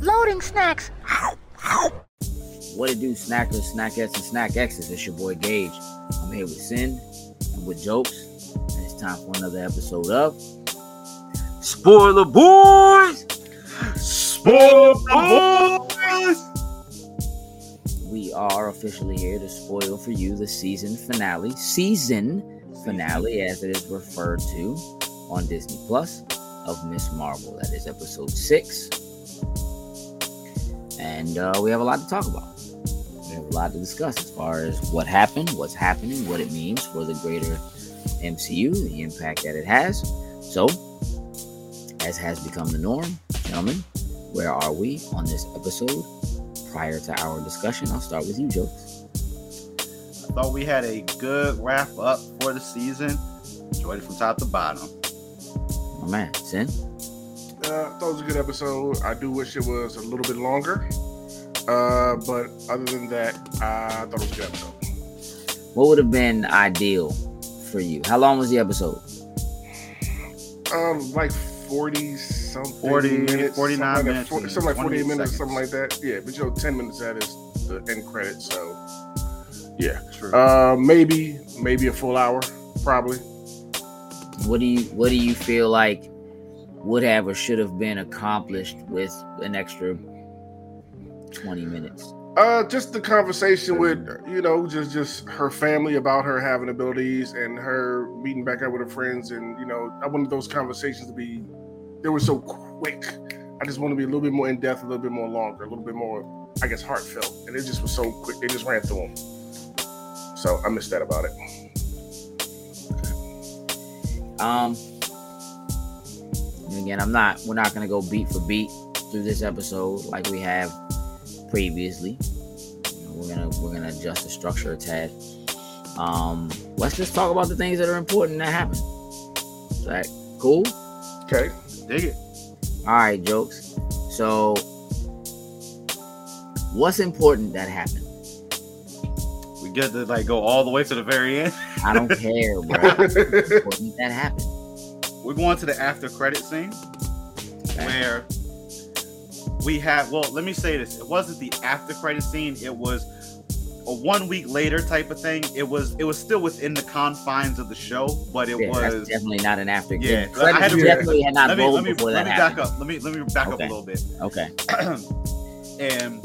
Loading snacks. What it do, snackers, snackettes, and snack X's? It's your boy Gage. I'm here with Sin and with Jokes, and it's time for another episode of Spoiler Boys. Spoiler Boys. We are officially here to spoil for you the season finale, season finale, as it is referred to on Disney Plus of Miss Marvel. That is episode six, and uh, we have a lot to talk about. We have a lot to discuss as far as what happened, what's happening, what it means for the greater MCU, the impact that it has. So, as has become the norm, gentlemen, where are we on this episode? Prior to our discussion, I'll start with you, Joe. I thought we had a good wrap up for the season. Enjoyed it from top to bottom. My man, Sin. Uh, that was a good episode. I do wish it was a little bit longer. Uh, but other than that, I thought it was a good episode. What would have been ideal for you? How long was the episode? Um, like 40 something 40, minutes. 49 something like that, minutes 40 something like 48 minutes, seconds. something like that. Yeah, but you know, 10 minutes that is the end credit. So, yeah. True. Uh, maybe, maybe a full hour, probably. What do you What do you feel like would have or should have been accomplished with an extra twenty minutes? Uh, just the conversation with you know, just just her family about her having abilities and her meeting back up with her friends, and you know, I wanted those conversations to be they were so quick. I just want to be a little bit more in depth, a little bit more longer, a little bit more, I guess, heartfelt, and it just was so quick. They just ran through them. So I missed that about it. Um. And Again, I'm not. We're not gonna go beat for beat through this episode like we have previously. We're gonna we're gonna adjust the structure a tad. Um, let's just talk about the things that are important that happen. Is that cool? Okay. Dig it. All right, jokes. So, what's important that happened? We get to like go all the way to the very end. I don't care, bro. What's important that happened? We're going to the after credit scene where we have well, let me say this. It wasn't the after credit scene, it was a one week later type of thing. It was it was still within the confines of the show, but it Yeah, was definitely not an after. Yeah, I had to- definitely had not let me let me let me back up. Let me let me back up a little bit. Okay. and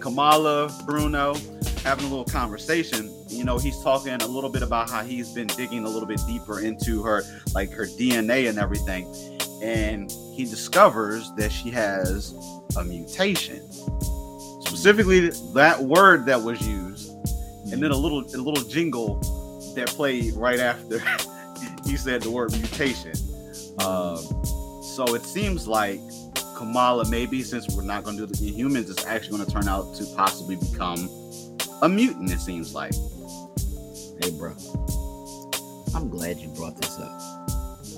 Kamala, Bruno having a little conversation. You know, he's talking a little bit about how he's been digging a little bit deeper into her, like her DNA and everything. And he discovers that she has a mutation. Specifically, that word that was used, and then a little a little jingle that played right after he said the word mutation. Um, so it seems like Kamala, maybe since we're not going to do the Inhumans, is actually going to turn out to possibly become a mutant. It seems like. Hey, bro. I'm glad you brought this up.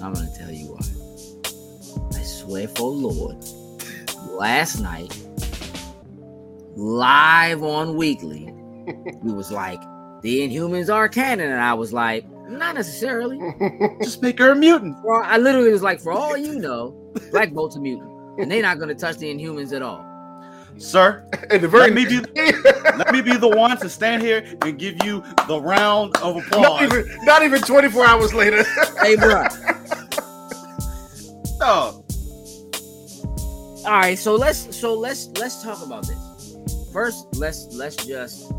I'm gonna tell you why. I swear for Lord, last night, live on Weekly, he was like, "The Inhumans are canon," and I was like, "Not necessarily." Just make her a mutant. For I literally was like, "For all you know, Black Bolt's a mutant, and they're not gonna touch the Inhumans at all." Sir, and the very let me be let me be the one to stand here and give you the round of not applause. even not even 24 hours later. Hey, bro. No. All right, so let's so let's let's talk about this. First, let's let's just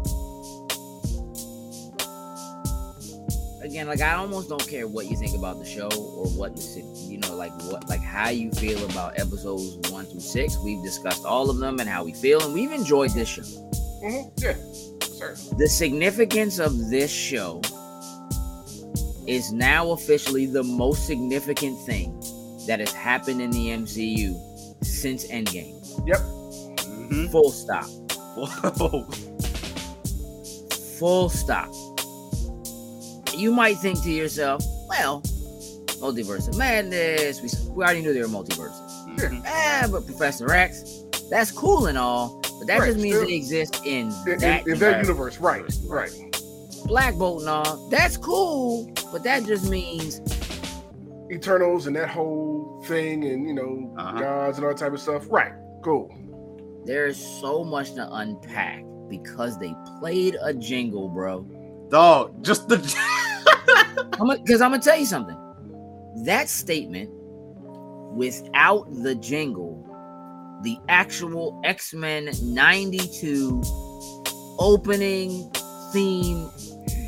again, like I almost don't care what you think about the show or what the you know, like what like how you feel about episodes one through six. We've discussed all of them and how we feel, and we've enjoyed this show. Mhm, Yeah, sir. The significance of this show is now officially the most significant thing that has happened in the MCU since Endgame. Mhm. Full stop. Whoa. Full stop. You might think to yourself, well, multiverse of madness. We, we already knew there were multiverses. Mhm. Ah, but Professor X, that's cool and all, but that Right, just means still- they exist in In, that in, in their universe. universe, right, right. Black Bolt and all, that's cool, but that just means Eternals and that whole thing, and you know, Uh-huh. gods and all that type of stuff. Right, cool. There's so much to unpack because they played a jingle, bro. Dog, just the Because I'm gonna tell you something. That statement, without the jingle, the actual X Men '92 opening theme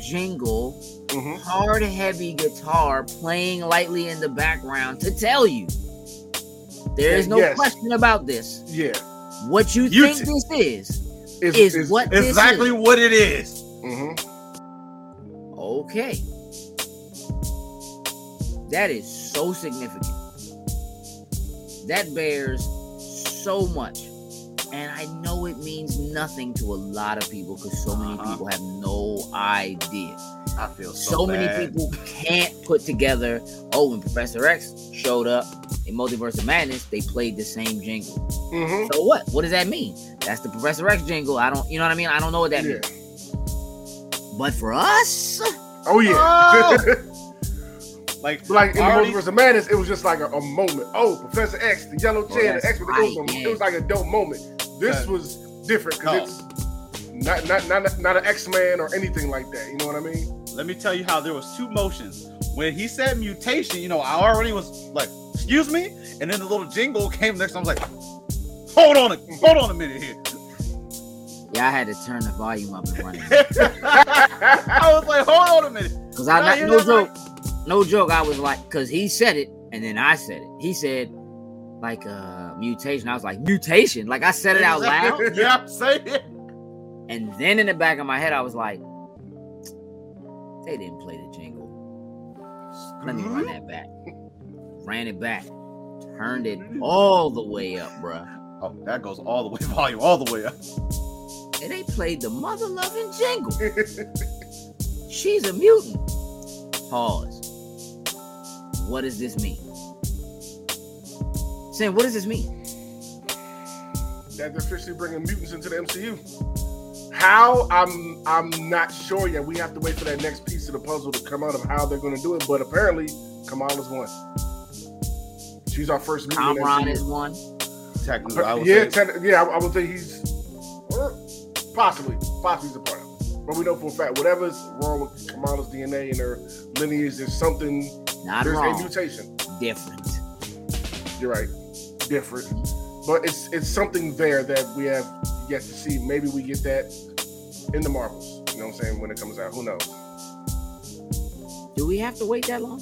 jingle, Mhm. hard heavy guitar playing lightly in the background to tell you there is Yeah, no yes. question about this. Yeah, What you, You think t- this is is, is, is- what exactly what it is. mhm. Okay. That is so significant. That bears so much. And I know it means nothing to a lot of people because so many Uh-huh. people have no idea. I feel so, So, many people can't put together. Oh, when Professor X showed up in Multiverse of Madness, they played the same jingle. Mhm. So what? What does that mean? That's the Professor X jingle. I don't, you know what I mean? I don't know what that Yeah. means. But for us, Oh yeah. Like, like in the already- Multiverse of Madness, it was just like a, a moment. Oh, Professor X, the yellow oh, chair, that's the X Men. right, it, was a- yeah. it was like a dope moment. This Okay. was different No. because it's not not not not an X Man or anything like that. You know what I mean? let me tell you how there was two motions. When he said mutation, you know, I already was like, excuse me, and then the little jingle came next. I was like, hold on, a, hold on a minute here. yeah, I had to turn the volume up and run it. I was like, hold on a minute. Cause I Nah, not, you're no not joke, no joke. I was like, cause he said it, and then I said it. He said, like uh mutation. I was like, mutation. Like I said it out loud, yeah, say it. and then in the back of my head, I was like, they didn't play the jingle. Let me run that back. Ran it back, turned it all the way up, bruh. Oh, that goes all the way volume, all the way up. And they played the mother loving jingle. She's a mutant. Pause. What does this mean? Sam, what does this mean? that they're officially bringing mutants into the MCU. How I'm I'm not sure yet. We have to wait for that next piece of the puzzle to come out of how they're going to do it. But apparently, Kamala's one. She's our first mutant. Kamran is one. Technically, I would yeah, say. ten, yeah, I, I would say he's uh, possibly, possibly he's a part of it. But we know for a fact, whatever's wrong with Kamala's DNA and her lineage, there's something. Not there's a mutation. Different. You're right, different, but it's it's something there that we have yet to see. Maybe we get that in the Marvels. You know what I'm saying? When it comes out, who knows? Do we have to wait that long?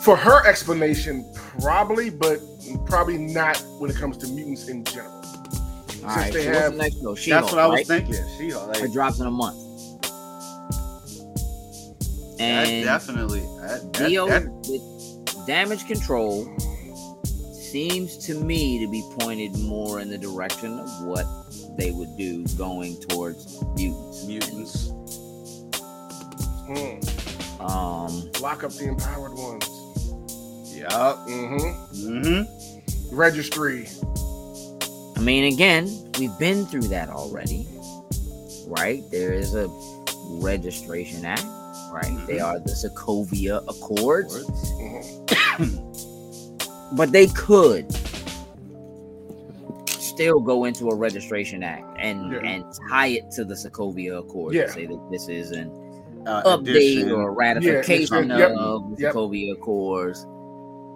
For her explanation, probably, but probably not when it comes to mutants in general. All right. they So what's have- the next show? She That's what I was right? thinking. She It like drops in a month. That And definitely. That, that, Dio that, with damage control seems to me to be pointed more in the direction of what they would do going towards mutants. mutants. Hmm. Um, Lock up the empowered ones. Yup. Mm-hmm. Mm-hmm. Registry. I mean, again, we've been through that already, right? There is a registration act, right? They are the Sokovia Accords, Mhm. but they could still go into a registration act and Yeah. and tie it to the Sokovia Accords Yeah. and say that this is an Uh, update addition. or ratification yep, of the yep. Sokovia Accords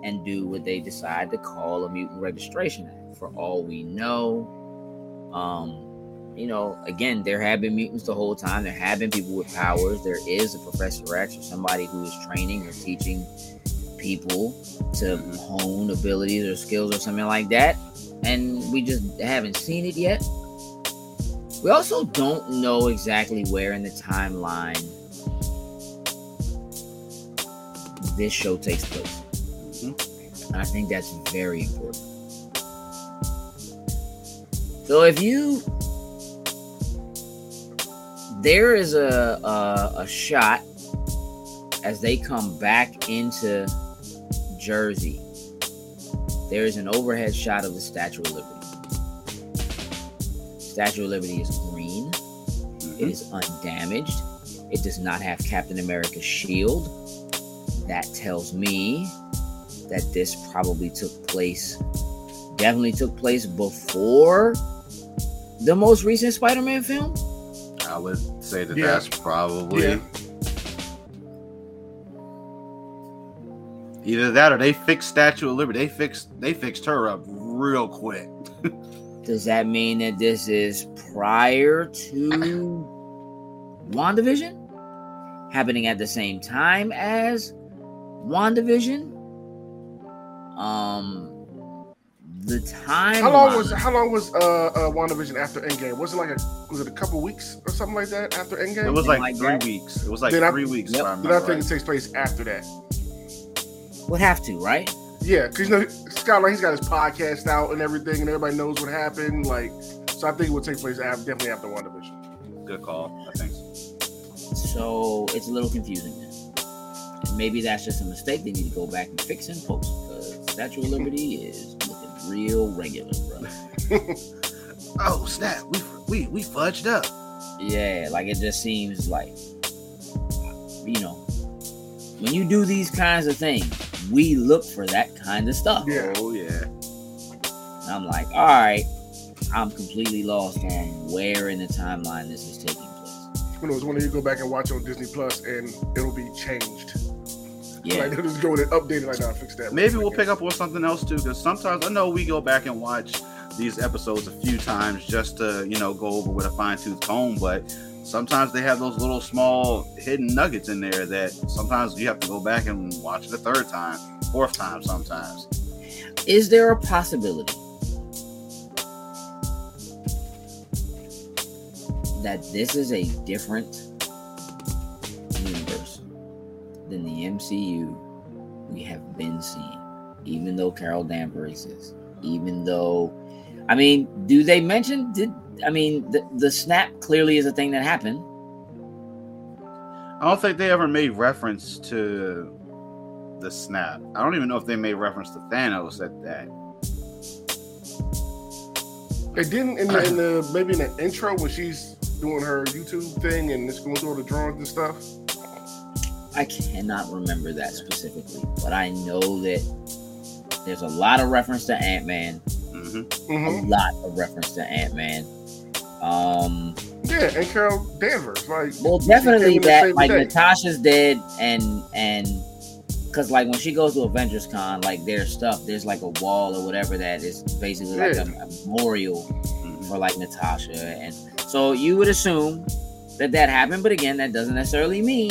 and do what they decide to call a mutant registration act. For all we know, um, you know, again, there have been mutants the whole time. There have been people with powers. There is a Professor X or somebody who is training or teaching people to hone abilities or skills or something like that. And we just haven't seen it yet. We also don't know exactly where in the timeline this show takes place. Mhm. And I think that's very important. So if you there is a, a a shot as they come back into Jersey. There is an overhead shot of the Statue of Liberty. Statue of Liberty is green. Mhm. It is undamaged. It does not have Captain America's shield. That tells me that this probably took place definitely took place before the most recent Spider-Man film. I would say that Yeah. that's probably Yeah. either that or they fixed Statue of Liberty. They fixed they fixed her up real quick. Does that mean that this is prior to WandaVision? Happening at the same time as WandaVision? Um the time How long was how long was uh, uh WandaVision after Endgame? Was it like a was it a couple weeks or something like that after Endgame? It was like, like three that. weeks. It was like Then I- three weeks. Yep. If I Then I think right. it takes place after that. would have to, right? Yeah, because you know Scott, like he's got his podcast out and everything, and everybody knows what happened. Like, so I think it would take place after, definitely after WandaVision. Good call. I think so. So it's a little confusing then. And maybe that's just a mistake they need to go back and fix in post because Statue of Liberty is looking real regular, bro. Oh snap! We we we fudged up. Yeah, like it just seems like you know when you do these kinds of things, we look for that kind of stuff. Yeah. Oh yeah. And I'm like, all right, I'm completely lost on where in the timeline this is taking place. Who knows? One day you go back and watch on Disney Plus, and it'll be changed. Yeah, Like they'll just go in and update it. Like, nah, fix that. Maybe we'll pick up on something else too, because sometimes I know we go back and watch these episodes a few times just to you know go over with a fine tooth comb, but sometimes they have those little small hidden nuggets in there that sometimes you have to go back and watch it a third time, fourth time sometimes. is there a possibility that this is a different than the MCU we have been seeing, even though Carol Danvers is, even though, I mean, do they mention? Did I mean the the snap clearly is a thing that happened? I don't think they ever made reference to the snap. I don't even know if they made reference to Thanos at that. They didn't in the, in the maybe in the intro when she's doing her YouTube thing and it's going through all the drawings and stuff. I cannot remember that specifically, but I know that there's a lot of reference to Ant Man. hmm hmm a lot of reference to Ant Man. Um, Yeah, and Carol Danvers, like well, definitely that like day. Natasha's dead, and and because like when she goes to Avengers Con, like there's stuff, there's like a wall or whatever that is basically like a, a memorial hmm for like Natasha, and so you would assume that that happened, but again, that doesn't necessarily mean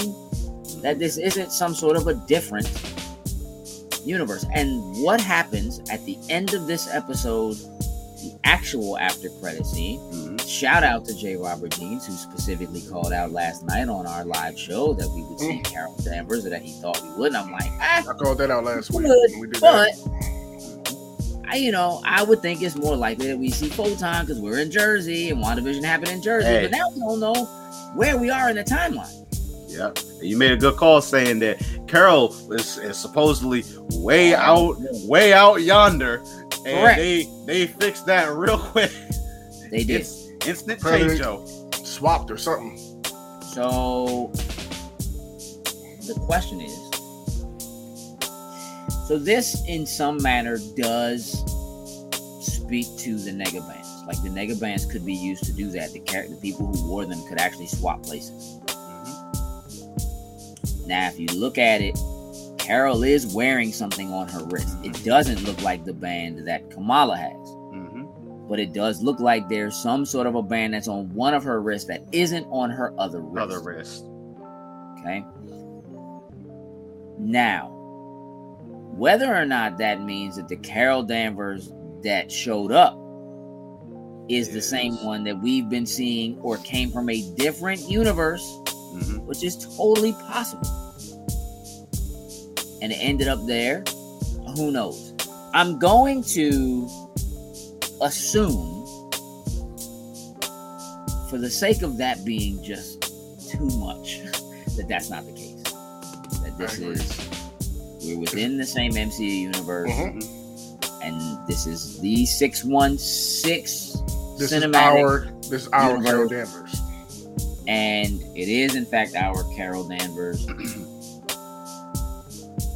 that this isn't some sort of a different universe. And what happens at the end of this episode, the actual after credit scene? hmm Shout out to J. Robert Deans, who specifically called out last night on our live show that we would see Carol Danvers, or that he thought we would. And I'm like, ah, I called that out last week. Good, we did but that. I, you know, I would think it's more likely that we see Photon because we're in Jersey and WandaVision happened in Jersey. Hey. But now we don't know where we are in the timeline. Yeah, you made a good call saying that Carol is, is supposedly way out, way out yonder, and Correct. they they fixed that real quick. They did. It's instant Probably- change, Joe. swapped or something. So the question is so this in some manner does speak to the nega bands. Like the nega bands could be used to do that. The character the people who wore them could actually swap places. Now if you look at it, Carol is wearing something on her wrist. It doesn't look like the band that Kamala has. Mhm. But it does look like there's some sort of a band that's on one of her wrists that isn't on her other wrist. Other wrist. Okay. Now, whether or not that means that the Carol Danvers that showed up is the same one that we've been seeing or came from a different universe, Mhm. which is totally possible. And it ended up there, who knows? I'm going to assume, for the sake of that being just too much, that that's not the case. That this is we're within the same MCU universe, Mhm. and this is the six one six This is our this is our universe. Carol Danvers. And it is in fact our Carol Danvers,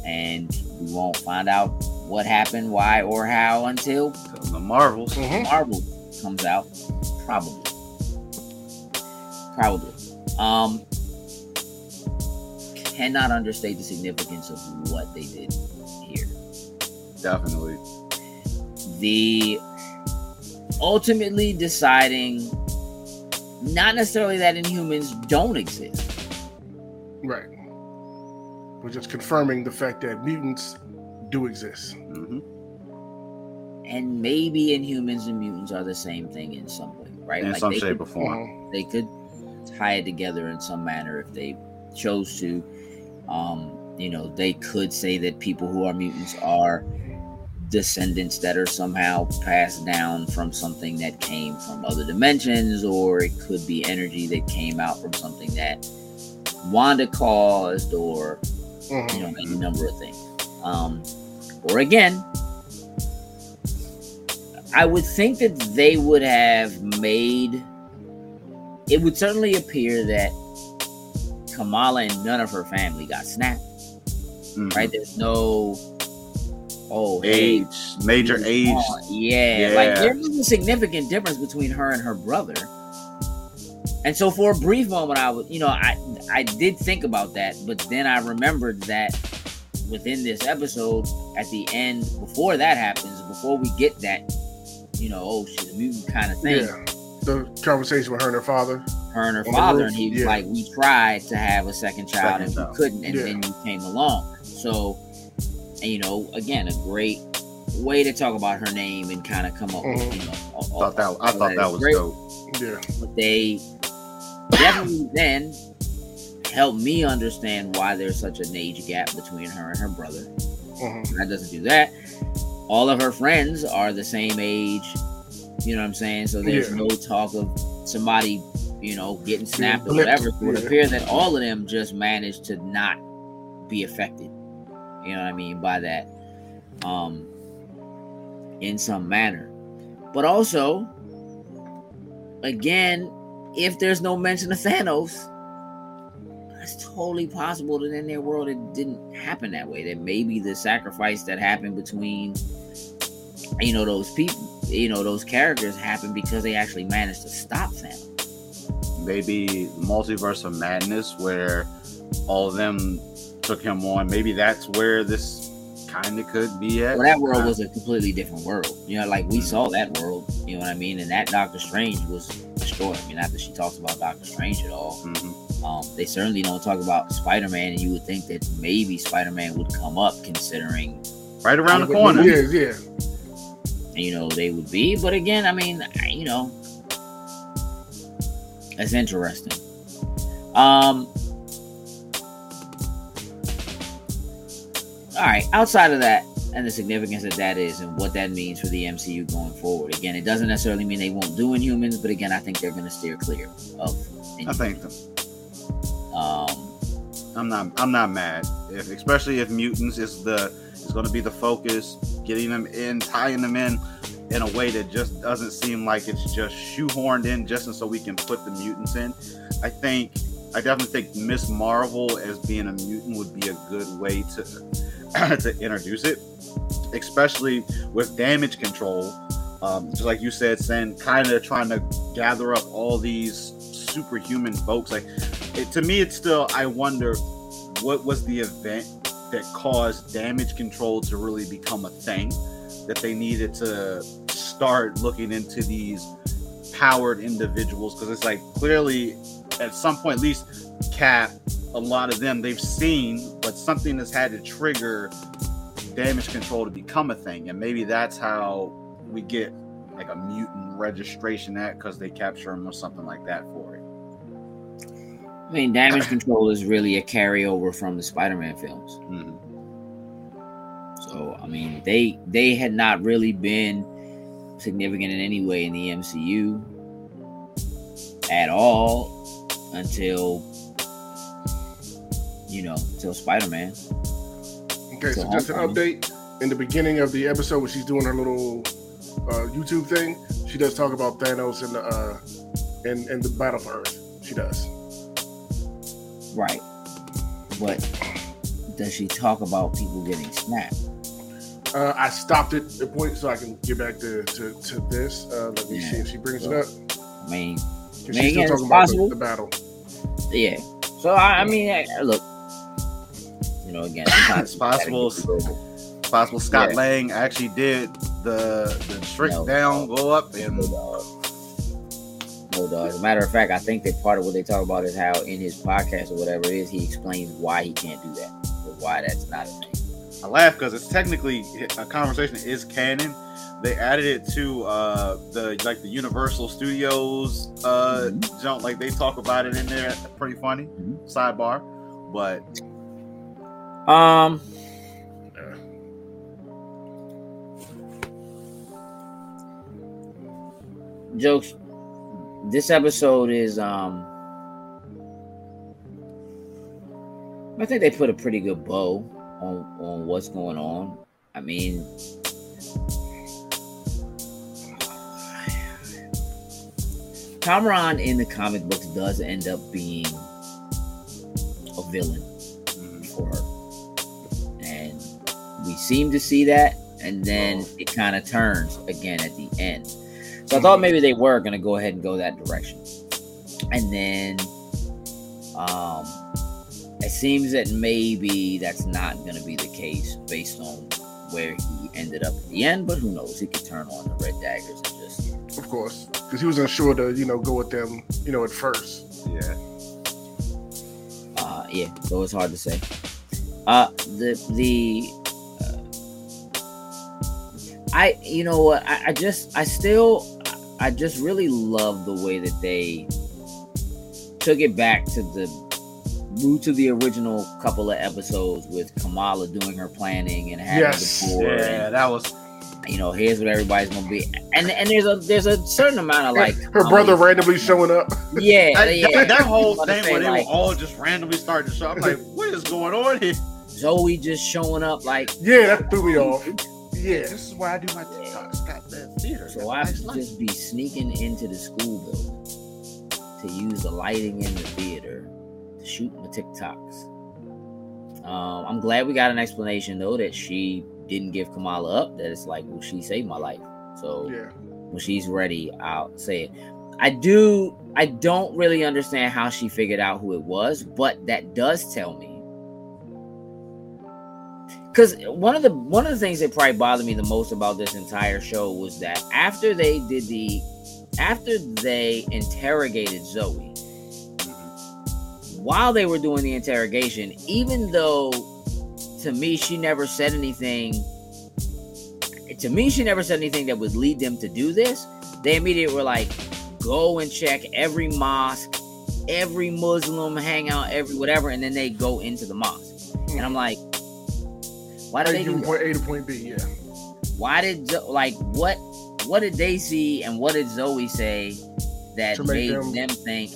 and we won't find out what happened, why, or how until The Marvels. Mhm. Marvel comes out, probably, probably. Um, cannot understate the significance of what they did here. Definitely. The ultimately deciding not necessarily that Inhumans don't exist. Right. We're just confirming the fact that mutants do exist. hmm and maybe Inhumans and mutants are the same thing in some way, right? In some they shape could, or form. Mhm. they could tie it together in some manner if they chose to. Um, you know, they could say that people who are mutants are descendants that are somehow passed down from something that came from other dimensions, or it could be energy that came out from something that Wanda caused, or Mhm. you know, any number of things. Um, or again, I would think that they would have made. It would certainly appear that Kamala and none of her family got snapped. Mhm. Right? There's no. Oh, Age, major age. gone. Yeah, like Yeah. there was a significant difference between her and her brother. And so for a brief moment, I was, you know, I I did think about that, but then I remembered that within this episode, at the end, before that happens, before we get that, you know, oh she's a mutant kind of thing, Yeah. The conversation with her and her father. her and her father, and he was yeah. like, "We tried to have a second child Second and child. we couldn't, and Yeah. then you came along." So, and, you know, again, a great way to talk about her name and kind of come up with, Mhm. you know, all- Thought that I thought is that was great. dope. Yeah. But they definitely then helped me understand why there's such an age gap between her and her brother. Mhm. That doesn't do that. All of her friends are the same age. You know what I'm saying? So there's Yeah. no talk of somebody, you know, getting snapped or whatever. So it would yeah. appear that all of them just managed to not be affected. You know what I mean by that? Um in some manner. But also, again, if there's no mention of Thanos, it's totally possible that in their world it didn't happen that way. That maybe the sacrifice that happened between you know those people, you know those characters happened because they actually managed to stop Thanos. Maybe multiverse of madness where all of them took him on. Maybe that's where this kind of could be at. Well, that world was a completely different world. You know, like we saw that world. You know what I mean? And that Doctor Strange was destroyed. I mean, not that she talks about Doctor Strange at all. Mhm. Um, they certainly don't talk about Spider Man, and you would think that maybe Spider Man would come up, considering right around the corner. Yeah, yeah. And, you know they would be. But again, I mean, I- you know, that's interesting. Um, all right. Outside of that, and the significance that that is, and what that means for the MCU going forward. Again, it doesn't necessarily mean they won't do Inhumans, but again, I think they're going to steer clear of. I Inhumans. think Um, I'm not. I'm not mad. If, especially if mutants is the is going to be the focus, getting them in, tying them in in a way that just doesn't seem like it's just shoehorned in just so we can put the mutants in. I think. I definitely think Miss Marvel as being a mutant would be a good way to to introduce it, especially with damage control. Um, just like you said, Sen, kind of trying to gather up all these superhuman folks. Like it, to me, it's still. I wonder what was the event that caused damage control to really become a thing that they needed to start looking into these powered individuals because it's like clearly at some point at least cap a lot of them they've seen but something has had to trigger damage control to become a thing and maybe that's how we get like a mutant registration act because they capture them or something like that for it I mean, damage control is really a carryover from the Spider-Man films. Mhm. So I mean, they they had not really been significant in any way in the MCU at all until you know until Spider-Man. Okay, so So just an update. In the beginning of the episode, when she's doing her little uh, YouTube thing, she does talk about Thanos and the uh, and and the battle for Earth. She does. Right. But does she talk about people getting snapped? Uh, I stopped at the point so I can get back to to, to this. Uh, let me Yeah. see if she brings it up. I mean, man, She's still talking about the, the battle. yeah. So I, I mean, I- look, you know, again, It's possible. you gotta get It's possible Scott Yeah. Lang actually did the the shrink No. down, go up, and No dog. No dog. As a matter of fact, I think that part of what they talk about is how in his podcast or whatever it is, he explains why he can't do that or why that's not a thing. I laugh because it's technically a conversation is canon. They added it to uh the like the Universal Studios uh Mhm. jump, like they talk about it in there. Pretty funny. Mhm. Sidebar, but Um. Jokes. This episode is um. I think they put a pretty good bow on on what's going on. I mean, Kamran in the comic books does end up being a villain we seem to see that, and then it kind of turns again at the end. So I thought maybe they were going to go ahead and go that direction. And then um, it seems that maybe that's not going to be the case based on where he ended up at the end, but who knows? He could turn on the red daggers and just. Of course, because he was unsure to you know go with them you know at first. yeah, Uh, yeah, so it's hard to say. Uh, the the I you know what I, I just I still I just really love the way that they took it back to the root to the original couple of episodes with Kamala doing her planning and having Yes. the tour yeah, that was you know here's what everybody's gonna be and and there's a there's a certain amount of like her brother randomly showing up. yeah that, yeah that, that whole thing where they like, were all just randomly starting to show. I'm like, what is going on here? Zoe just showing up like Yeah, that threw me off. Yeah, This is why I do my TikToks. Got that theater. So I nice would lights. just be sneaking into the school building to use the lighting in the theater to shoot my TikToks. Um, I'm glad we got an explanation though that she didn't give Kamala up. That it's like, well, she saved my life. So yeah. when she's ready, I'll say it. I do. I don't really understand how she figured out who it was, but that does tell me. Because one of the one of the things that probably bothered me the most about this entire show was that after they did the, after they interrogated Zoe, while they were doing the interrogation, even though to me she never said anything to me she never said anything that would lead them to do this they immediately were like go and check every mosque every muslim hangout every whatever and then they go into the mosque. And i'm like why did they do point A to point B. Yeah. why did like what what did they see and what did zoe say that made them- them think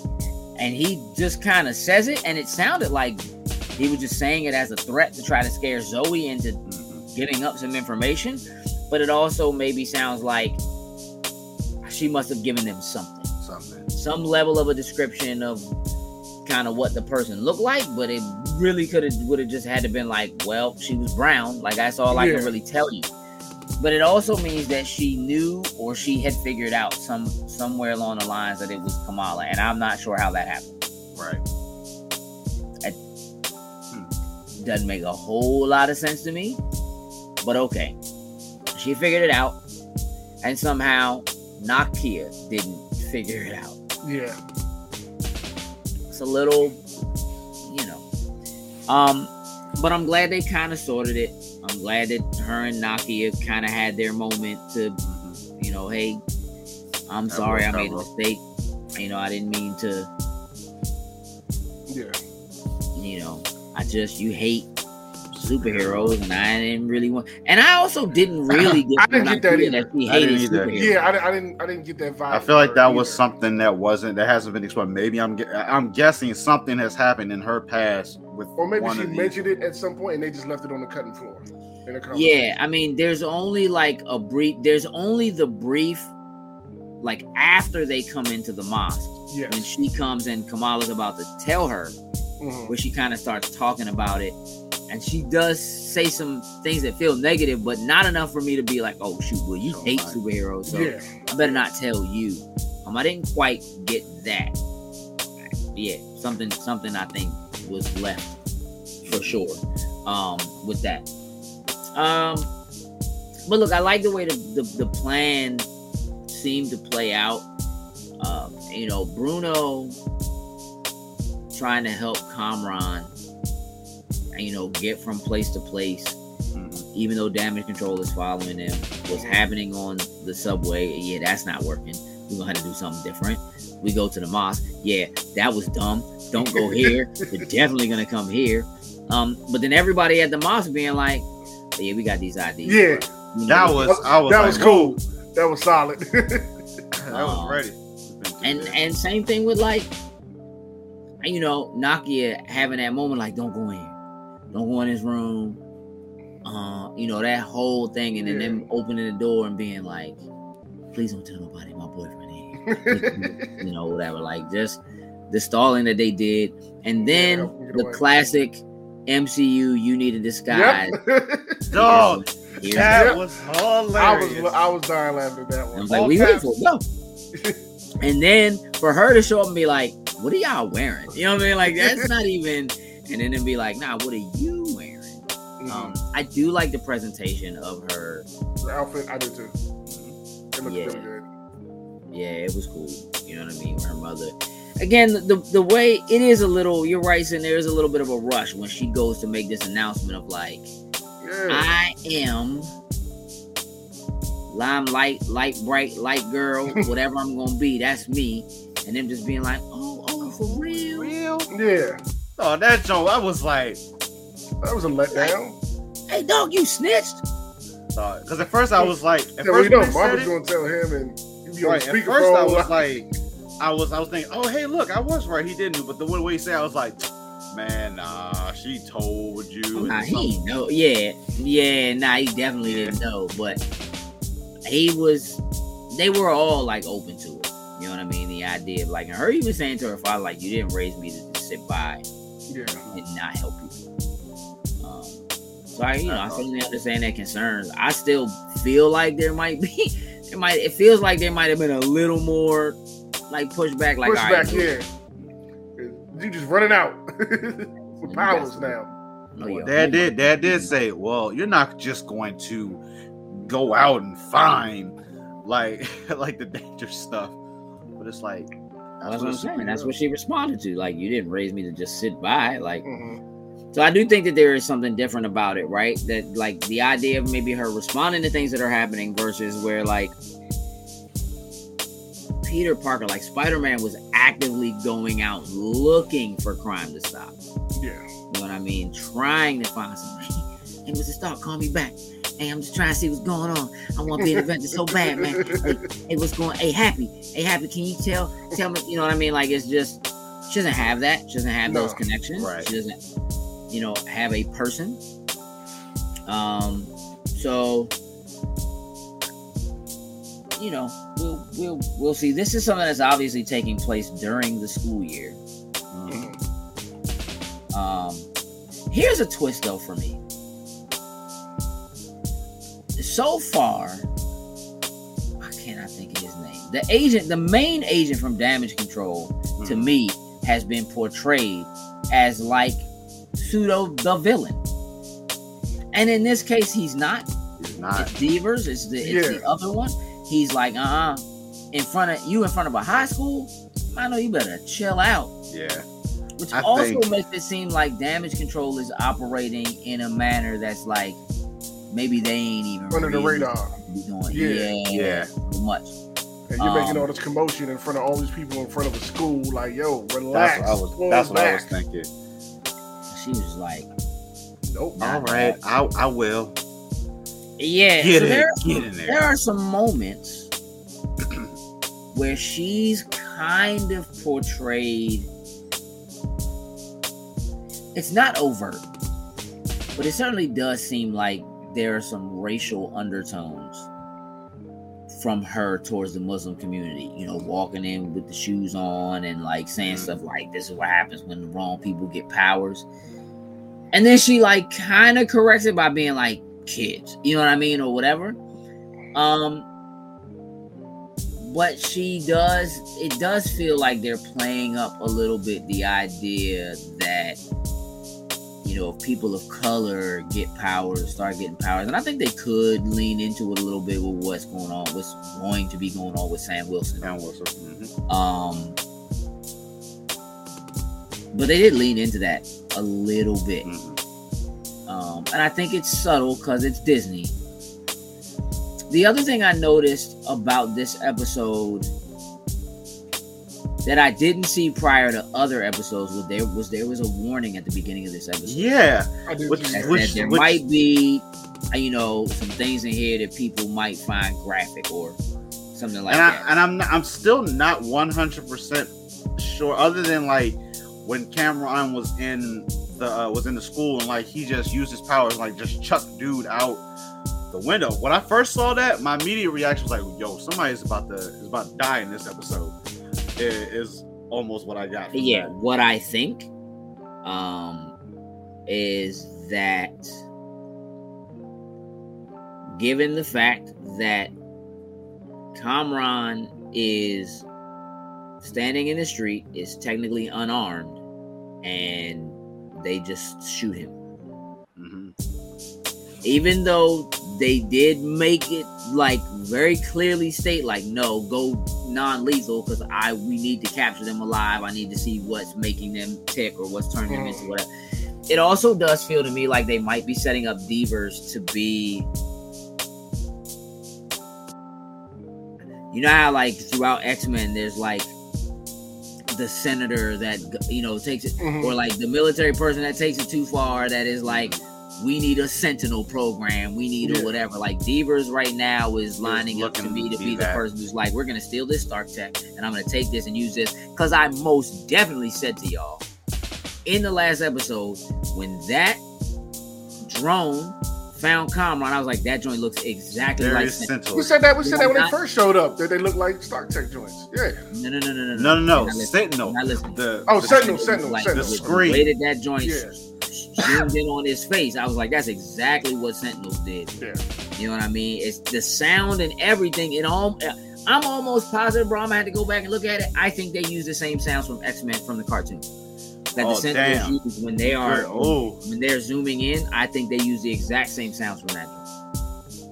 and he just kind of says it and it sounded like he was just saying it as a threat to try to scare zoe into Mhm. giving up some information but it also maybe sounds like she must have given them something Something. some level of a description of kind of what the person looked like but it really could have would have just had to been like well she was brown. Like that's all i can really tell you. But it also means that she knew or she had figured out some somewhere along the lines that it was kamala and i'm not sure how that happened. Right. doesn't make a whole lot of sense to me but okay. She figured it out and somehow nakia didn't figure it out. Yeah. It's a little you know. Um but i'm glad they kind of sorted it. I'm glad that her and nakia kind of had their moment to you know hey i'm sorry i made a mistake. You know i didn't mean to Yeah. you know i just you hate superheroes and i didn't really want and i also didn't really get, I didn't get that idea either. he I didn't hated superheroes Yeah. I, I didn't. I didn't get that vibe. I feel like that her was something that wasn't that hasn't been explained. Maybe I'm I'm guessing something has happened in her past with Or maybe one she of these. mentioned it at some point and they just left it on the cutting floor. In a. Yeah, I mean, there's only like a brief. There's only the brief, like after they come into the mosque when she comes and Kamala's about to tell her, Mhm. where she kind of starts talking about it, and she does say some things that feel negative, but not enough for me to be like, "Oh shoot, well you Oh, hate superheroes, so yeah. I better not tell you." Um, I didn't quite get that. Yeah, something something I think was left for sure. Um, with that. Um, but look, I like the way the the, the plan seemed to play out. Um, you know, Bruno trying to help Kamran, you know, get from place to place, Mhm. even though damage control is following him. What's happening on the subway? Yeah, that's not working. We're gonna have to do something different. We go to the mosque. Yeah, that was dumb. Don't go here. We're definitely gonna come here. Um, but then everybody at the mosque being like, "Yeah, we got these ideas." Yeah. You know, That was I was that like, was cool. That was solid. That was Um, ready. and and same thing with like you know Nakia having that moment like don't go in here don't go in his room uh you know that whole thing and then Yeah. them opening the door and being like please don't tell nobody my boyfriend here you know whatever like just the stalling that they did and then Yeah, the away. classic MCU you need a disguise yep. Dog, that the- Yep. was I was hilarious. I was dying laughing at that I one. was like, All we wait for it, go. and then for her to show up and be like, what are y'all wearing? You know what I mean? Like that's not even. And then it'd be like, nah, what are you wearing? Mhm. Um, I do like the presentation of her. the outfit, I did too. It looked Yeah. really good. Yeah, it was cool. You know what I mean? Her mother. Again, the the way it is a little. You're right, and there is a little bit of a rush when she goes to make this announcement of like, Yeah. I am limelight, light bright, light girl, whatever I'm gonna be. That's me. And them just being like, oh, oh, for real. Real? yeah. Oh, that joke. I was like, That was a letdown. Hey, dog, you snitched. Uh, because at first I was like, at Yeah, well, first you know, when Marvin's gonna tell him, and you be on right, at first I was like, I was, I was thinking, oh, hey, look, I was right. He didn't, do, but the way he said, I was like, man, nah, she told you. Nah, he some- know. Yeah, yeah, nah, he definitely didn't know. But he was. They were all like open to it. You know what I mean? The idea of like, and her even saying to her father, like, you didn't raise me to sit by yeah. and not help you. Um, so I, you know, I certainly understand their concerns. I still feel like there might be, it might, it feels like there might have been a little more like pushback. Like, Push all back, right, yeah. You just running out with powers now. no, your Dad did. Dad did say, "Well, you're not just going to go out and find like like the dangerous stuff." But it's like That's what I'm saying. That's what she responded to. Like, you didn't raise me to just sit by. Like, Mhm. so I do think that there is something different about it, right? That like the idea of maybe her responding to things that are happening versus where like Peter Parker, like Spider Man, was actively going out looking for crime to stop. Yeah. You know what I mean? Trying to find something. Hey, Mr. Stark, call me back. Hey, I'm just trying to see what's going on. I want to be an Avenger so bad, man. Hey, hey, what's going? Hey, happy. Hey, happy. Can you tell? Tell me. You know what I mean? Like it's just she doesn't have that. She doesn't have those connections. Right. She doesn't, you know, have a person. Um. So, you know, we'll we'll we'll see. This is something that's obviously taking place during the school year. Mhm. Um, here's a twist though for me. So far, I cannot think of his name. The agent, the main agent from Damage Control, to Mhm. me, has been portrayed as like pseudo the villain. And in this case, he's not. He's not. It's Devers. It's the it's the other one. He's like, uh, uh in front of you, in front of a high school. I know you better chill out. Yeah. Which I also think- makes it seem like damage control is operating in a manner that's like maybe they ain't even Under the radar. doing Yeah. yeah, Yeah. much. And you're making Um, all this commotion in front of all these people in front of a school. Like, yo, relax. That's what I was. That's what I was thinking. She was like, Nope. All right, I I will yeah. get so in. there, Get in there there. are some moments where she's kind of portrayed. It's not overt, but it certainly does seem like there are some racial undertones from her towards the Muslim community. You know, walking in with the shoes on and like saying Mhm. stuff like, "This is what happens when the wrong people get powers." And then she like kind of corrects it by being like kids, you know what I mean, or whatever. Um, but she does, it does feel like they're playing up a little bit the idea that you know, if people of color get powers, start getting powers, and I think they could lean into it a little bit with what's going on, what's going to be going on with Sam Wilson. Sam Wilson. mhm. Um, but they did lean into that a little bit, Mhm. um, and I think it's subtle because it's Disney. The other thing I noticed about this episode that I didn't see prior to other episodes was there was there was a warning at the beginning of this episode. Yeah, Which- that that. which- said there which- might be, uh, you know, some things in here that people might find graphic or something like and I that. and I'm I'm still not 100 percent sure. Other than like when Cameron was in the uh, was in the school and like he just used his powers like just chuck dude out the window. When I first saw that, my immediate reaction was like, "Yo, somebody's about to is about to die in this episode." Is almost what I got. yeah, that. what I think um is that given the fact that Kamran is standing in the street, is technically unarmed, and they just shoot him. Mhm. even though they did make it like very clearly state like no go non-lethal because i we need to capture them alive. I need to see what's making them tick or what's turning them into whatever. It also does feel to me like they might be setting up Deever to be you know how like throughout x-men there's like the senator that you know takes it Mhm. or like the military person that takes it too far that is like we need a sentinel program we need Yeah. a whatever like Deever right now is lining up to me to to be be the that. person who's like we're gonna steal this stark tech and i'm gonna take this and use this because i most definitely said to y'all in the last episode when that drone found Kamran, I was like, that joint looks exactly There like Sentinel. Sentinel. We said that. We said that when they first showed up. That they looked like Stark Tech joints. Yeah. No, no, no, no, no, No, no, no. You're not listening. Sentinel. You're not listening. The Oh, the- Sentinel, It Sentinel, like, Sentinel. the Screen. way that that joint Yeah. Zoomed in on his face, I was like, that's exactly what Sentinels did. Yeah. You know what I mean? It's the sound and everything. It all. I'm almost positive, bro. I'm gonna have to go back and look at it. I think they use the same sounds from X Men from the cartoon that the Oh, Sentinels damn. use when they are Oh, when they're zooming in. I think they use the exact same sounds from that.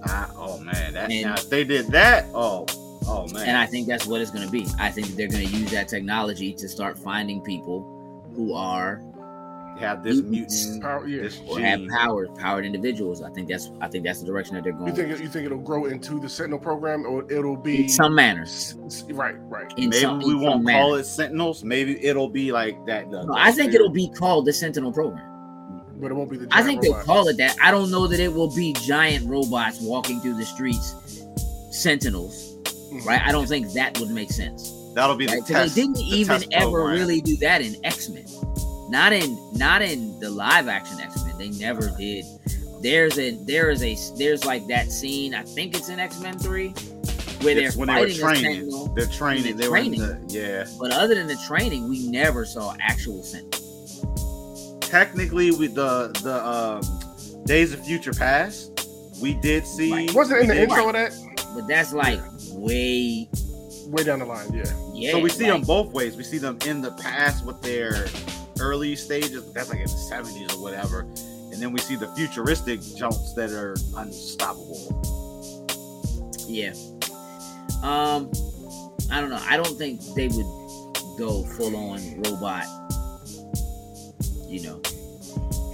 I, oh man, that And- now if they did that, oh, oh man, And I think that's what it's going to be. I think they're going to use that technology to start finding people who are have this mutant, Power- yeah. this or have gene. powered powered individuals. I think that's I think that's the direction that they're going. You think you think it'll grow into the Sentinel program, or it'll be in some manners. S- s- right, right. In Maybe some, we in some won't manner. call it Sentinels. Maybe it'll be like that. The, No, the I think spirit. it'll be called the Sentinel program. But it won't be the. I giant think they'll call it that. I don't know that it will be giant robots walking through the streets, Sentinels. Mhm. Right? I don't think that would make sense. That'll be the test. they didn't the even ever program. really do that in X Men. Not in not in the live action X Men. They never did. There's a there is a there's like that scene. I think it's in X Men Three where It's they're when they were fighting a training. Sentinel. They're training. They were training. the, yeah. But other than the training, we never saw actual Sentinel. Technically, with the the um, Days of Future Past, we did see. Right. Wasn't it in the did- intro of that? But that's like way Way down the line, yeah. yeah. So we see like, them both ways. We see them in the past with their early stages. That's like in the seventies or whatever, and then we see the futuristic jumps that are unstoppable. Yeah. Um, I don't know. I don't think they would go full on robot. You know.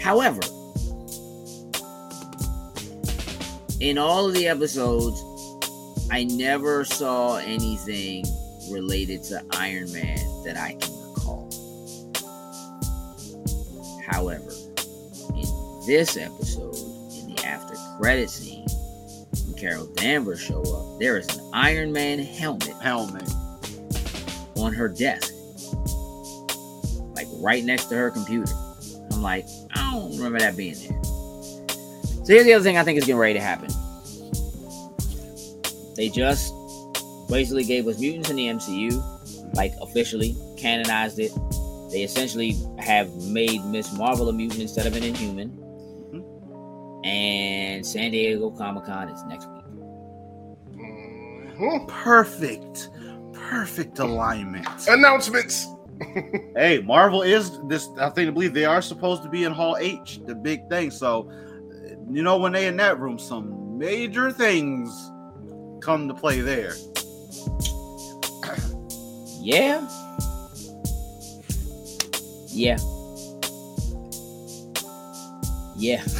However, in all of the episodes, I never saw anything related to Iron Man that I can However, in this episode, in the after credit scene, when Carol Danvers show up, there is an Iron Man helmet Helmet. on her desk, like right next to her computer. I'm like, I don't remember that being there. So here's the other thing I think is getting ready to happen. They just basically gave us mutants in the MCU, like officially canonized it. They essentially have made Miss Marvel a mutant instead of an Inhuman. And San Diego Comic Con is next week. Mhm. Perfect. Perfect alignment. Announcements. hey, Marvel is this. I think I believe they are supposed to be in Hall H, the big thing. So, you know, when they in that room, some major things come to play there. Yeah. Yeah. Yeah.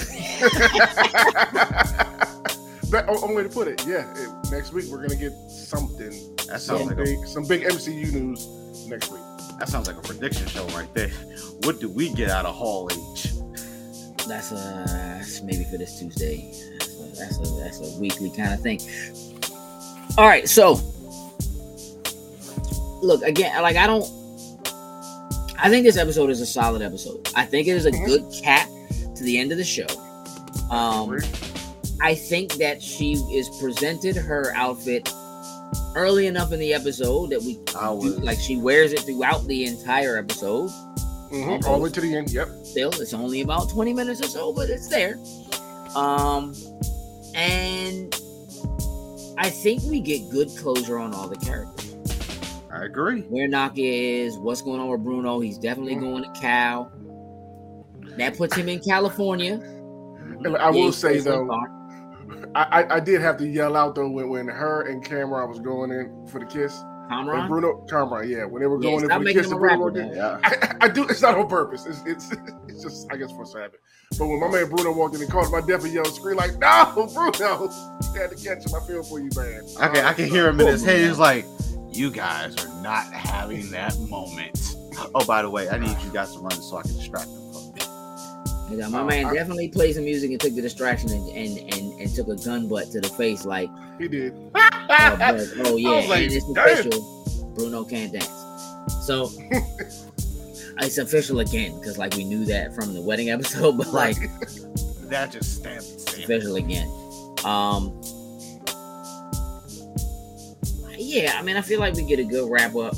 But oh, only way to put it, yeah. it- next week we're gonna get something, That sounds some like a, big, some big MCU news next week. that sounds like a prediction show right there. What do we get out of Hall H? That's a that's maybe for this Tuesday. That's a, that's a that's a weekly kind of thing. All right, so look again. Like I don't. I think this episode is a solid episode. I think it is a good cap to the end of the show. Um, I think that she is presented her outfit early enough in the episode that we I was like she wears it throughout the entire episode. Mhm, All the way to the end. Yep. still it's only about 20 minutes or so but it's there um and i think we get good closure on all the characters I agree. where Nakia is what's going on with bruno he's definitely Mhm. going to cal that puts him in california And I will say though. I, I I did have to yell out though when, when her and Cameron was going in for the kiss. And Cameron? Bruno Cameron, yeah, when they were Yeah, going in for the kiss. him a Bruno rapper, walked in- man. Yeah. I, I do. It's not on purpose. It's it's it's just I guess for habit. But when my man Bruno walked in and called my I definitely yelled, scream like, "No, Bruno! You had to catch him. I feel for you, man." Okay, I can Uh, hear him in his head. He's like, "You guys are not having that moment." Oh, by the way, I need you guys to run so I can distract them. And, uh, my Oh, man I- definitely played some music and took the distraction and, and, and, and took a gun butt to the face like He did. uh, but, oh yeah like, and it's "Damn." official bruno can't dance so it's official again because like we knew that from the wedding episode but like That just stamped it's official again um yeah i mean i feel like we get a good wrap up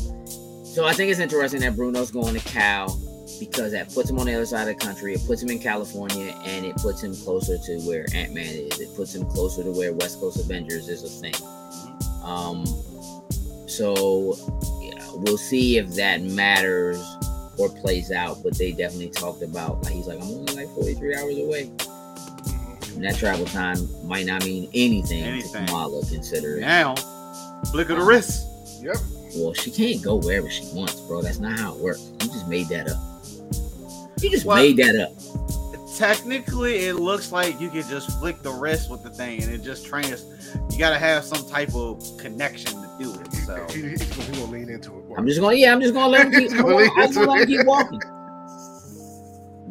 so i think it's interesting that bruno's going to cal because that puts him on the other side of the country it puts him in california and it puts him closer to where ant-man is it puts him closer to where west coast avengers is a thing um so yeah, we'll see if that matters or plays out but they definitely talked about like he's like i'm only like 43 hours away and that travel time might not mean anything, Anything. to Kamala, considering. Now, flick of the wrist. Yep. Well, she can't go wherever she wants, bro. That's not how it works. You just made that up. You just What? made that up. Technically, it looks like you could just flick the wrist with the thing, and it just trans. You gotta have some type of connection to do it. So He, he, he's, gonna, lean into it. I'm just gonna, yeah, I'm just gonna let him keep. Gonna I'm lean gonna, I'm gonna let him into it. keep walking.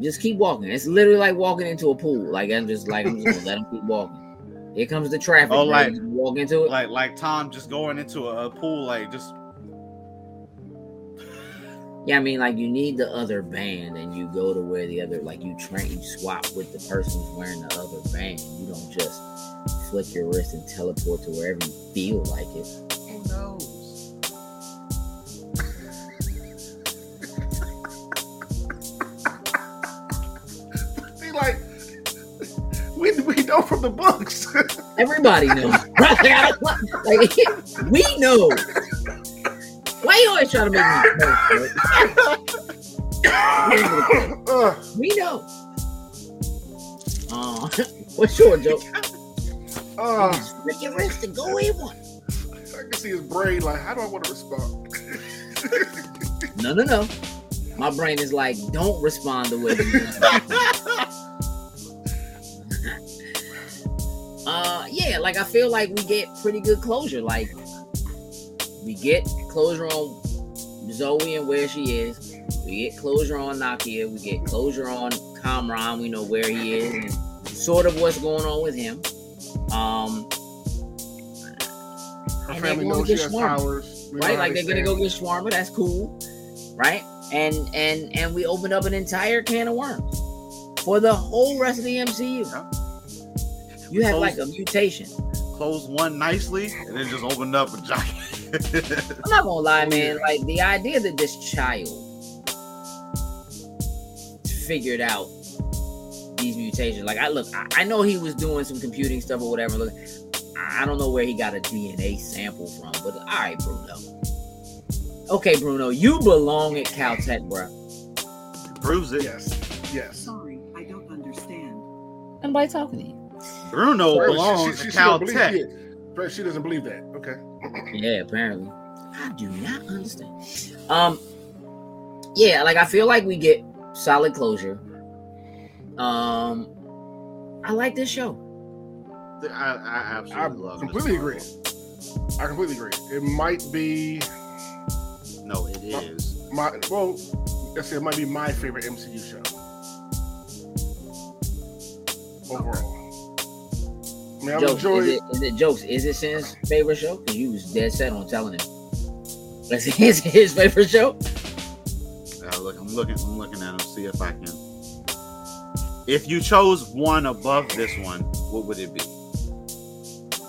Just keep walking. It's literally like walking into a pool. Like I'm just like I'm just gonna let him keep walking. Here comes the traffic. Oh, like- You walk into it. like like Tom just going into a, a pool, like just Yeah, I mean, like you need the other band, and you go to where the other, like you train, you swap with the person who's wearing the other band. You don't just flick your wrist and teleport to wherever you feel like it. who knows? Know from the books. Everybody knows. like, we know. Why you always trying to make me know? uh, We know. Uh, what's your joke? uh, flick your wrist and go you want. I can see his brain like, how do I want to respond? No, no, no. My brain is like, don't respond the way you Yeah, like I feel like we get pretty good closure. Like we get closure on Zoe and where she is. We get closure on Nakia. We get closure on Kamran. We know where he is and sort of what's going on with him. Um, Her And family knows she get has swarmed. powers. We right? Like they they're gonna go get Shawarma. That's cool, right? And and and we opened up an entire can of worms for the whole rest of the MCU. You have like a mutation. Close one nicely, and then just opened up a giant. I'm not gonna lie, man. Like the idea that this child figured out these mutations. Like I look, I, I know he was doing some computing stuff or whatever. Look, I don't know where he got a DNA sample from, but all right, Bruno. Okay, Bruno, you belong at Caltech, bro. Proves it. Yes. Yes. Sorry, I don't understand. Nobody talking to you. Bruno Right, belongs she, she, to she don't believe Caltech. She doesn't believe that. Okay. Yeah, apparently. I do not understand. Um, yeah, like I feel like we get solid closure. Um, I like this show. I, I I absolutely love. Miss completely agree. I completely agree. It might be No, it is. my well, let's say it might be my favorite MCU show overall. I mean, Jokes, enjoyed. is it, is it jokes? Is it Sin's favorite show? Because you was dead set on telling him. That's his his favorite show. Uh, look, I'm looking. I'm looking at him. See if I can. If you chose one above this one, what would it be?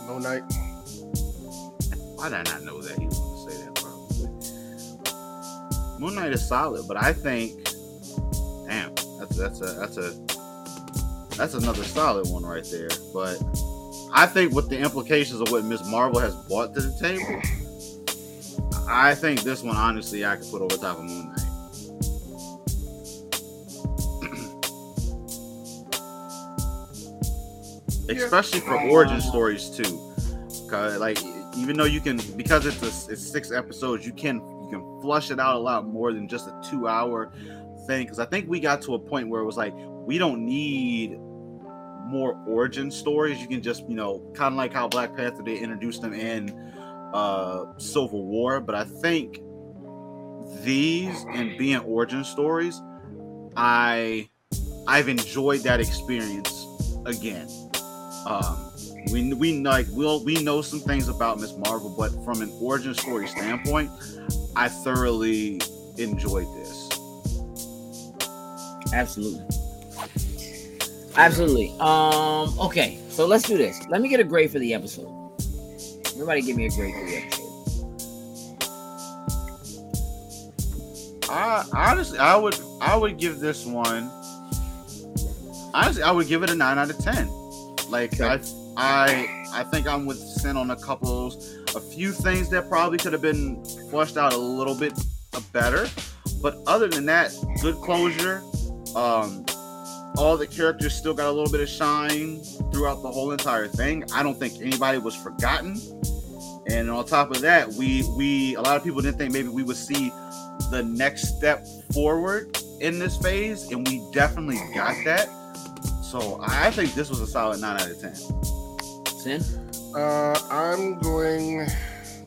No night. Why did I not know that he was going to say that? Probably. Moon Knight is solid, but I think, damn, that's that's a that's a that's another solid one right there. But I think with the implications of what Miss Marvel has brought to the table, I think this one honestly I could put over top of Moon Knight. Especially for origin stories too. Cause like even though you can because it's a, it's six episodes, you can you can flush it out a lot more than just a two hour thing. Because I think we got to a point where it was like we don't need more origin stories. You can just you know kind of like how Black Panther they introduced them in uh Civil War, but I think these and being origin stories, I I've enjoyed that experience again. Um, we we like we'll we know some things about Miss Marvel, but from an origin story standpoint, I thoroughly enjoyed this. Absolutely. Absolutely. Um, okay, so let's do this. Let me get a grade for the episode. Everybody give me a grade for the episode. I honestly, I would I would give this one. Honestly, I would give it a nine out of ten. Like Okay. I I I think I'm with Sin on a couple of. A few things that probably could have been flushed out a little bit better, but other than that, good closure. Um, all the characters still got a little bit of shine throughout the whole entire thing. I don't think anybody was forgotten. And on top of that, we we a lot of people didn't think maybe we would see the next step forward in this phase, and we definitely got that. So I think this was a solid nine out of ten. Sin? Uh, I'm going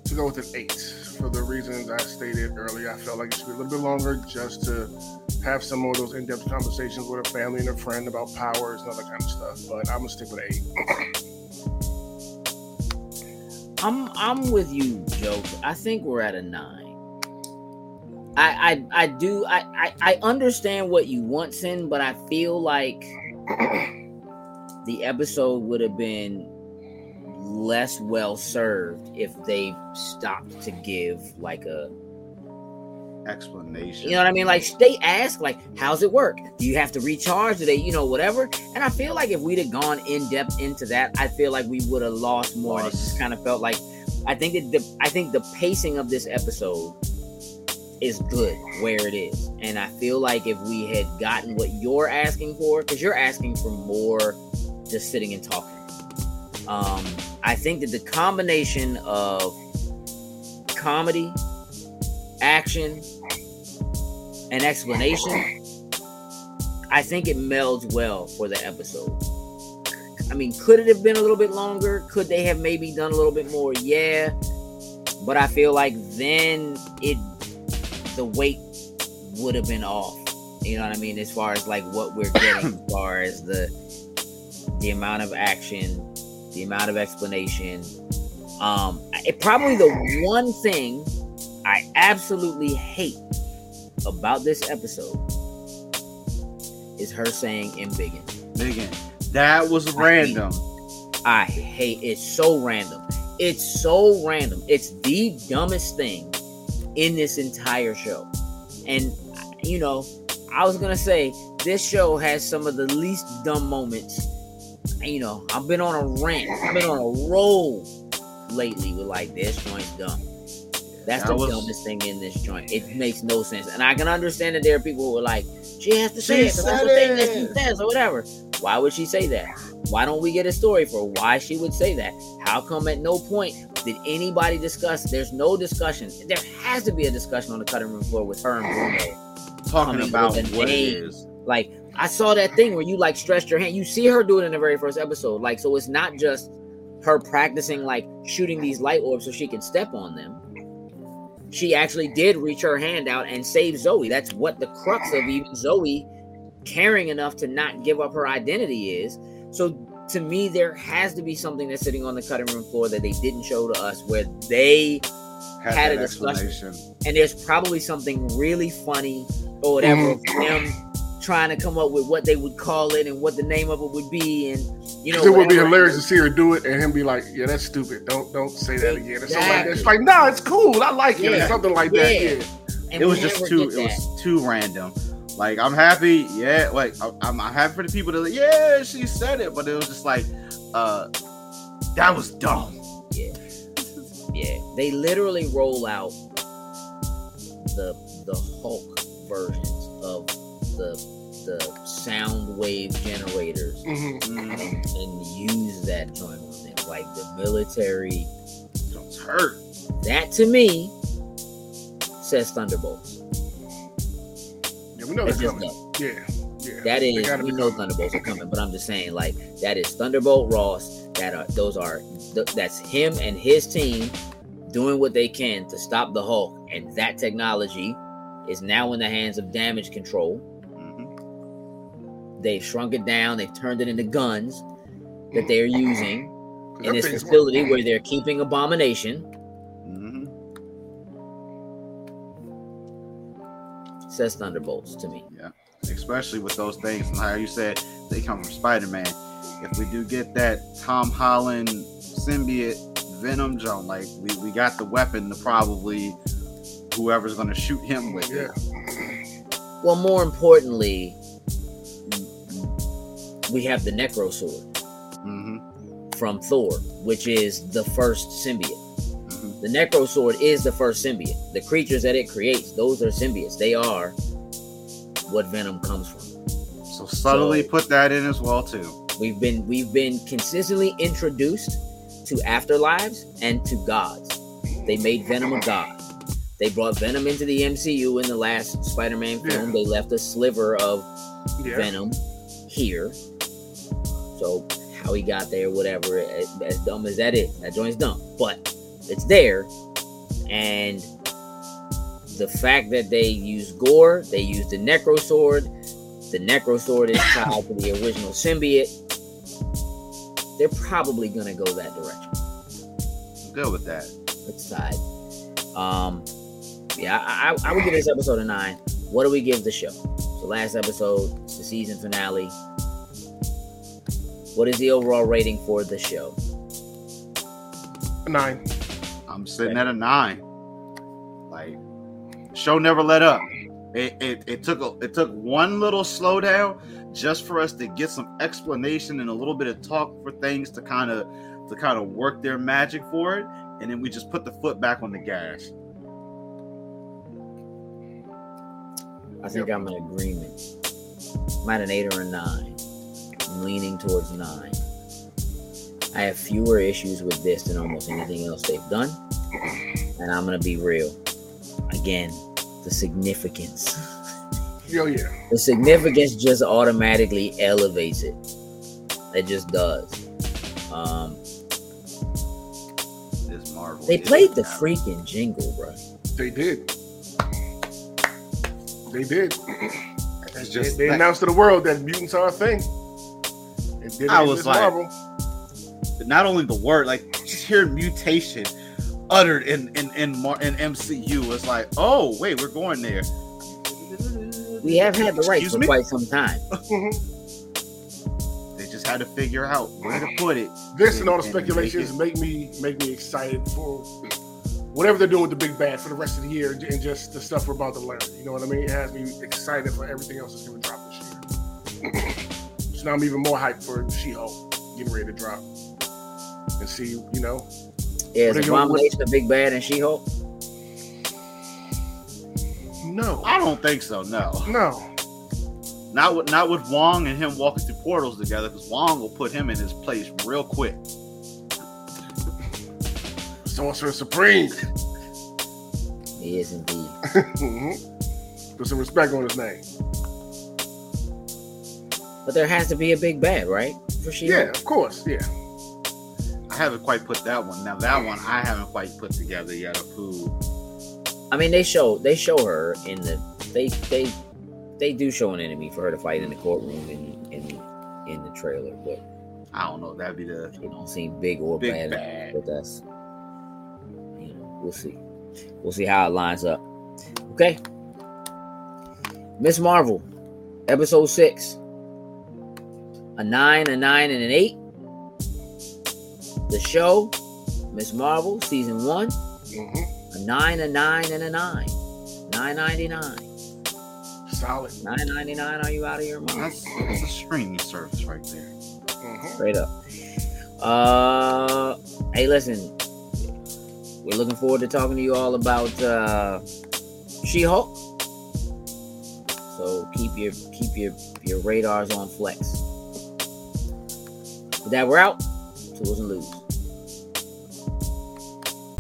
to go with an eight for the reasons I stated earlier. I felt like it should be a little bit longer just to have some more of those in-depth conversations with a family and a friend about powers and that kind of stuff. But I'm gonna stick with eight. I'm I'm with you, Joe. I think we're at a nine. I I, I do I, I I understand what you want, Sin, but I feel like the episode would have been less well served if they stopped to give like a Explanation. you know what I mean? Like they ask, like, how's it work? Do you have to recharge? Do they, you know, whatever? And I feel like if we'd have gone in depth into that, I feel like we would have lost more. And it just kind of felt like I think that the I think the pacing of this episode is good where it is. And I feel like if we had gotten what you're asking for, because you're asking for more just sitting and talking. Um, I think that the combination of comedy, action, and explanation, I think it melds well for the episode. I mean, could it have been a little bit longer? Could they have maybe done a little bit more? Yeah. But I feel like then it the weight would have been off. You know what I mean? As far as like what we're getting as far as the the amount of action, the amount of explanation. Um it probably the one thing I absolutely hate about this episode is her saying embiggen. Again, that was random. I hate it's so random. It's so random. It's the dumbest thing in this entire show. And you know, I was gonna say this show has some of the least dumb moments. You know, I've been on a rant. I've been on a roll lately with like this joint's dumb. That's That the was- dumbest thing in this joint. It makes no sense. And I can understand that there are people who are like, she has to say She it. That's the thing that she says or whatever. Why would she say that? Why don't we get a story for why she would say that? How come at no point did anybody discuss? There's no discussion. There has to be a discussion on the cutting room floor with her and Bruno. Talking about what it is. Like I saw that thing where you like stretched your hand. You see her do it in the very first episode. Like so, it's not just her practicing like shooting these light orbs so she can step on them. She actually did reach her hand out and save Zoe. That's what the crux of even Zoe caring enough to not give up her identity is. So to me, there has to be something that's sitting on the cutting room floor that they didn't show to us where they Had a discussion. and there's probably something really funny or whatever mm. of them trying to come up with what they would call it and what the name of it would be and you know it would be hilarious to see her do it and him be like, "Yeah, that's stupid. Don't don't say that again." Or like that. It's like, "No, it's cool. I like it." Or something like that. Yeah. Yeah. And it was just too it was too random like i'm happy yeah like I- i'm, I'm happy for the people that like, yeah she said it but it was just like uh that was dumb Yeah, yeah they literally roll out the the hulk versions of the the sound wave generators Mhm. mm, and, and use that joint on them like the military it's hurt that to me says thunderbolts Yeah, we know they're coming. dope. Yeah, yeah. That is, we know coming. Thunderbolts are coming, but I'm just saying, like, that is Thunderbolt Ross. That are those are th- that's him and his team doing what they can to stop the Hulk, and that technology is now in the hands of Damage Control. They've shrunk it down. They've turned it into guns that they're using in this facility where they're keeping Abomination. Mhm. Says Thunderbolts to me. Yeah, especially with those things and how you said they come from spider-man if we do get that tom holland symbiote venom joint like we, we got the weapon to probably whoever's going to shoot him with Yeah. it Well, more importantly, we have the Necro Sword. hmm from Thor, which is the first symbiote. hmm The Necro Sword is the first symbiote. The creatures that it creates, those are symbiotes. They are what Venom comes from. so subtly So- put that in as well too We've been we've been consistently introduced to afterlives and to gods. They made Venom a god. They brought Venom into the MCU in the last Spider-Man film. Yeah. They left a sliver of Yeah. Venom here. So how he got there, whatever, as, as dumb as that is, that joint's dumb, but it's there. And the fact that they use Gorr, they use the Necro Sword. The Necro Sword is tied to the original symbiote. They're probably gonna go that direction. I'm good with that It's tied. Um, yeah, I, I, I would give this episode a nine. What do we give the show? The last episode, the season finale. What is the overall rating for the show? Nine. i'm sitting at a nine like show never let up it, it, it took a, it took one little slowdown just for us to get some explanation and a little bit of talk for things to kind of to kind of work their magic for it and then we just put the foot back on the gas I think I'm in agreement. I'm at an eight or a nine. I'm leaning towards nine. I have fewer issues with this than almost anything else they've done. And I'm gonna be real. Again, the significance. Yo, yeah. the significance just automatically elevates it. It just does. Um, this marvel they played the now. freaking jingle, bro. They did. They did. It's They, just they that- announced to the world that mutants are a thing. And did it I in was Miss like- Marvel. not only the word, like just hearing mutation uttered in in in, Mar- in MCU was like, oh wait, we're going there. We have had the right Excuse for me? quite some time. They just had to figure out where to put it. This and all the And- and speculations make make me make me excited for whatever they're doing with the big bad for the rest of the year and just the stuff we're about to learn. You know what I mean? It has me excited for everything else that's going to drop this year. So now I'm even more hyped for She-Hulk getting ready to drop and see, you know. Yeah, What is are you gonna- Abomination a big bad and She Hulk? No, I don't think so. No, no. not with not with Wong and him walking through portals together, because Wong will put him in his place real quick. Sorcerer Supreme. He is indeed. Mhm. Put some respect on his name. But there has to be a big bad, right? For She Yeah, of course. Yeah. I haven't quite put that one. Now that one I haven't quite put together yet of who. I mean, they show they show her in the they they they do show an enemy for her to fight in the courtroom in in in the trailer, but I don't know. That'd be the it don't seem big or Big bad. bad. But that's you know we'll see. We'll see how it lines up. Okay, Miss Marvel, episode six, a nine, a nine, and an eight. The show, Miss Marvel, season one. hmm A nine, a nine, and a nine. Nine ninety nine. Solid. Nine ninety nine. Are you out of your mind? that's, that's a streaming service right there. hmm Straight up. Uh, hey, listen. We're looking forward to talking to you all about uh, She-Hulk. So keep your keep your your radars on flex. With that, we're out. Tools and lose.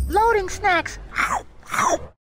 Loading snacks.